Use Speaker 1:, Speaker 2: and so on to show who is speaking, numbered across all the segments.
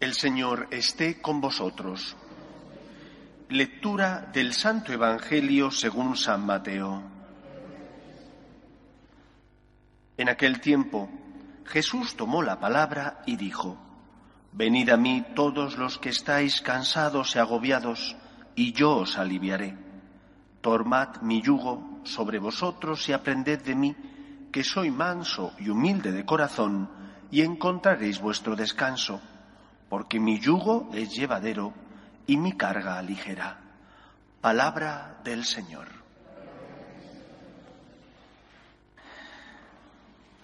Speaker 1: El Señor esté con vosotros. Lectura del Santo Evangelio según San Mateo. En aquel tiempo Jesús tomó la palabra y dijo, Venid a mí todos los que estáis cansados y agobiados, y yo os aliviaré. Tomad mi yugo sobre vosotros y aprended de mí, que soy manso y humilde de corazón, y encontraréis vuestro descanso porque mi yugo es llevadero y mi carga ligera. Palabra del Señor.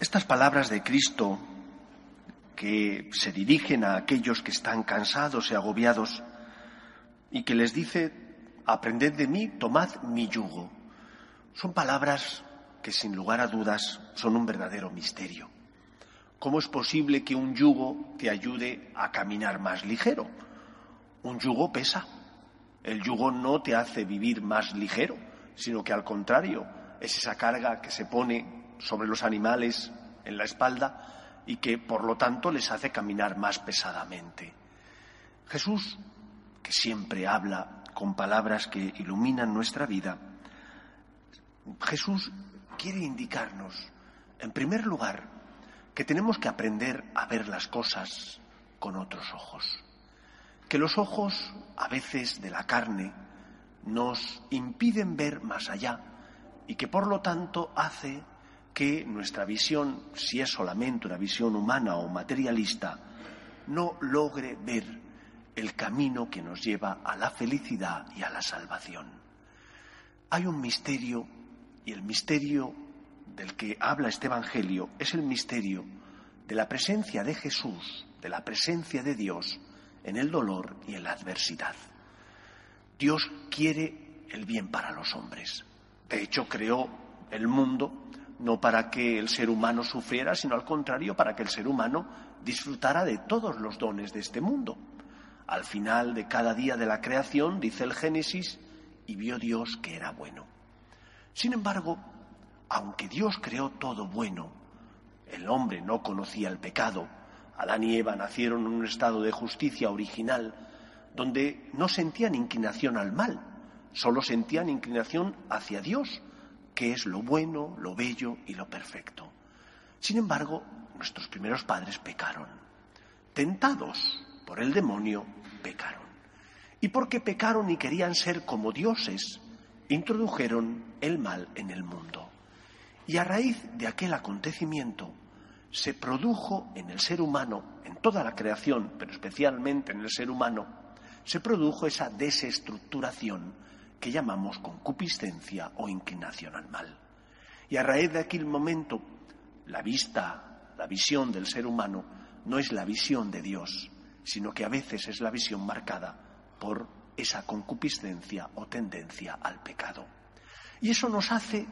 Speaker 1: Estas palabras de Cristo que se dirigen a aquellos que están cansados y agobiados y que les dice, aprended de mí, tomad mi yugo, son palabras que sin lugar a dudas son un verdadero misterio. ¿Cómo es posible que un yugo te ayude a caminar más ligero? Un yugo pesa. El yugo no te hace vivir más ligero, sino que al contrario, es esa carga que se pone sobre los animales en la espalda y que por lo tanto les hace caminar más pesadamente. Jesús, que siempre habla con palabras que iluminan nuestra vida, Jesús quiere indicarnos, en primer lugar, que tenemos que aprender a ver las cosas con otros ojos. Que los ojos, a veces de la carne, nos impiden ver más allá y que por lo tanto hace que nuestra visión, si es solamente una visión humana o materialista, no logre ver el camino que nos lleva a la felicidad y a la salvación. Hay un misterio y el misterio del que habla este Evangelio es el misterio de la presencia de Jesús, de la presencia de Dios en el dolor y en la adversidad. Dios quiere el bien para los hombres. De hecho, creó el mundo no para que el ser humano sufriera, sino al contrario, para que el ser humano disfrutara de todos los dones de este mundo. Al final de cada día de la creación, dice el Génesis, y vio Dios que era bueno. Sin embargo, aunque Dios creó todo bueno, el hombre no conocía el pecado. Adán y Eva nacieron en un estado de justicia original donde no sentían inclinación al mal, solo sentían inclinación hacia Dios, que es lo bueno, lo bello y lo perfecto. Sin embargo, nuestros primeros padres pecaron. Tentados por el demonio, pecaron. Y porque pecaron y querían ser como dioses, introdujeron el mal en el mundo. Y a raíz de aquel acontecimiento se produjo en el ser humano, en toda la creación, pero especialmente en el ser humano, se produjo esa desestructuración que llamamos concupiscencia o inclinación al mal. Y a raíz de aquel momento, la vista, la visión del ser humano no es la visión de Dios, sino que a veces es la visión marcada por esa concupiscencia o tendencia al pecado. Y eso nos hace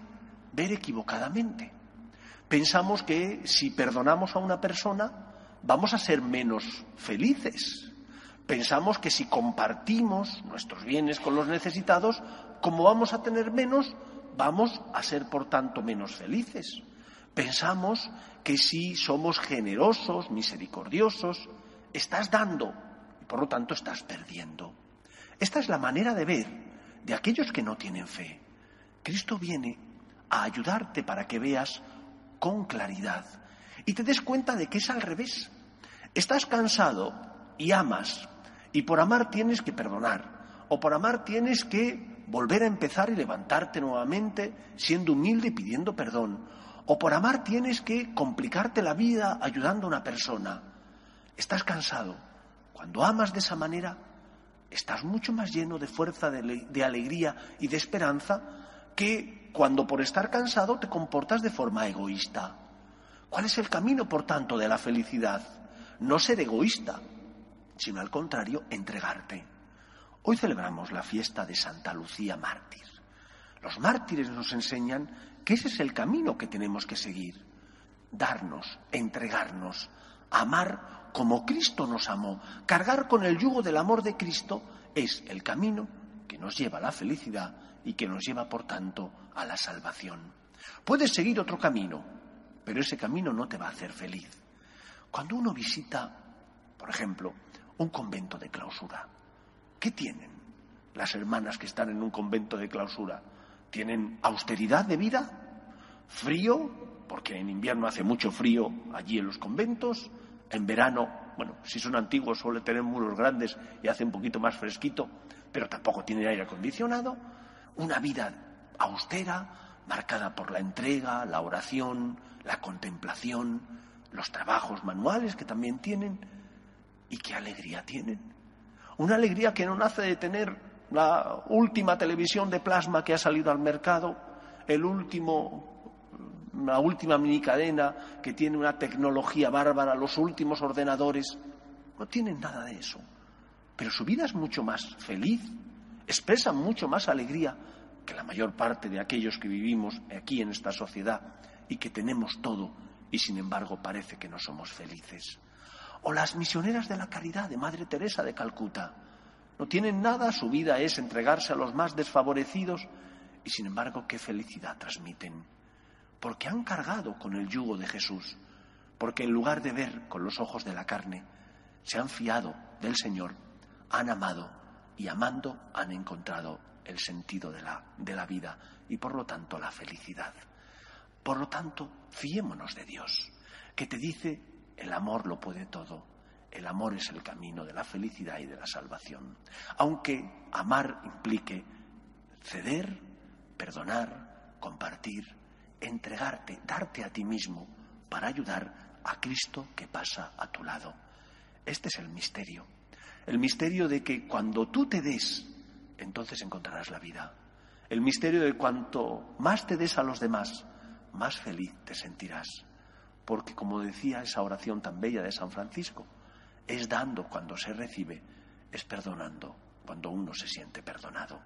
Speaker 1: ver equivocadamente. Pensamos que si perdonamos a una persona vamos a ser menos felices. Pensamos que si compartimos nuestros bienes con los necesitados, como vamos a tener menos, vamos a ser por tanto menos felices. Pensamos que si somos generosos, misericordiosos, estás dando y por lo tanto estás perdiendo. Esta es la manera de ver de aquellos que no tienen fe. Cristo viene a ayudarte para que veas con claridad y te des cuenta de que es al revés. Estás cansado y amas y por amar tienes que perdonar o por amar tienes que volver a empezar y levantarte nuevamente siendo humilde y pidiendo perdón o por amar tienes que complicarte la vida ayudando a una persona. Estás cansado. Cuando amas de esa manera, estás mucho más lleno de fuerza, de, de alegría y de esperanza que cuando por estar cansado te comportas de forma egoísta. ¿Cuál es el camino, por tanto, de la felicidad? no ser egoísta, sino al contrario, entregarte. Hoy celebramos la fiesta de Santa Lucía Mártir. Los mártires nos enseñan que ese es el camino que tenemos que seguir. Darnos, entregarnos, amar como Cristo nos amó. Cargar con el yugo del amor de Cristo es el camino que nos lleva a la felicidad y que nos lleva, por tanto, a la salvación. Puedes seguir otro camino, pero ese camino no te va a hacer feliz. Cuando uno visita, por ejemplo, un convento de clausura, ¿qué tienen las hermanas que están en un convento de clausura? ¿Tienen austeridad de vida? ¿Frío? Porque en invierno hace mucho frío allí en los conventos. En verano, bueno, si son antiguos suele tener muros grandes y hace un poquito más fresquito, pero tampoco tiene aire acondicionado. Una vida austera, marcada por la entrega, la oración, la contemplación, los trabajos manuales que también tienen. ¿Y qué alegría tienen? Una alegría que no nace de tener la última televisión de plasma que ha salido al mercado, el último, la última minicadena que tiene una tecnología bárbara, los últimos ordenadores. No tienen nada de eso. Pero su vida es mucho más feliz, expresan mucho más alegría que la mayor parte de aquellos que vivimos aquí en esta sociedad y que tenemos todo y sin embargo parece que no somos felices. O las misioneras de la caridad de Madre Teresa de Calcuta. No tienen nada, su vida es entregarse a los más desfavorecidos y sin embargo qué felicidad transmiten. Porque han cargado con el yugo de Jesús, porque en lugar de ver con los ojos de la carne, se han fiado del Señor, han amado y amando han encontrado el sentido de la, de la vida y por lo tanto la felicidad. Por lo tanto, fiémonos de Dios, que te dice, el amor lo puede todo, el amor es el camino de la felicidad y de la salvación. Aunque amar implique ceder, perdonar, compartir, entregarte, darte a ti mismo para ayudar a Cristo que pasa a tu lado. Este es el misterio. El misterio de que cuando tú te des entonces encontrarás la vida. El misterio de cuanto más te des a los demás, más feliz te sentirás. Porque, como decía esa oración tan bella de San Francisco, es dando cuando se recibe, es perdonando cuando uno se siente perdonado.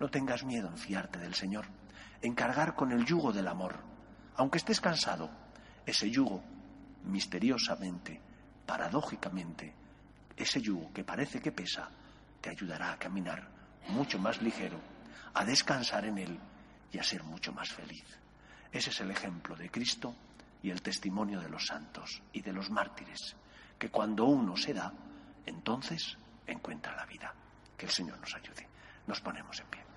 Speaker 1: No tengas miedo en fiarte del Señor, en cargar con el yugo del amor. Aunque estés cansado, ese yugo, misteriosamente, paradójicamente, ese yugo que parece que pesa, te ayudará a caminar mucho más ligero, a descansar en Él y a ser mucho más feliz. Ese es el ejemplo de Cristo y el testimonio de los santos y de los mártires, que cuando uno se da, entonces encuentra la vida. Que el Señor nos ayude. Nos ponemos en pie.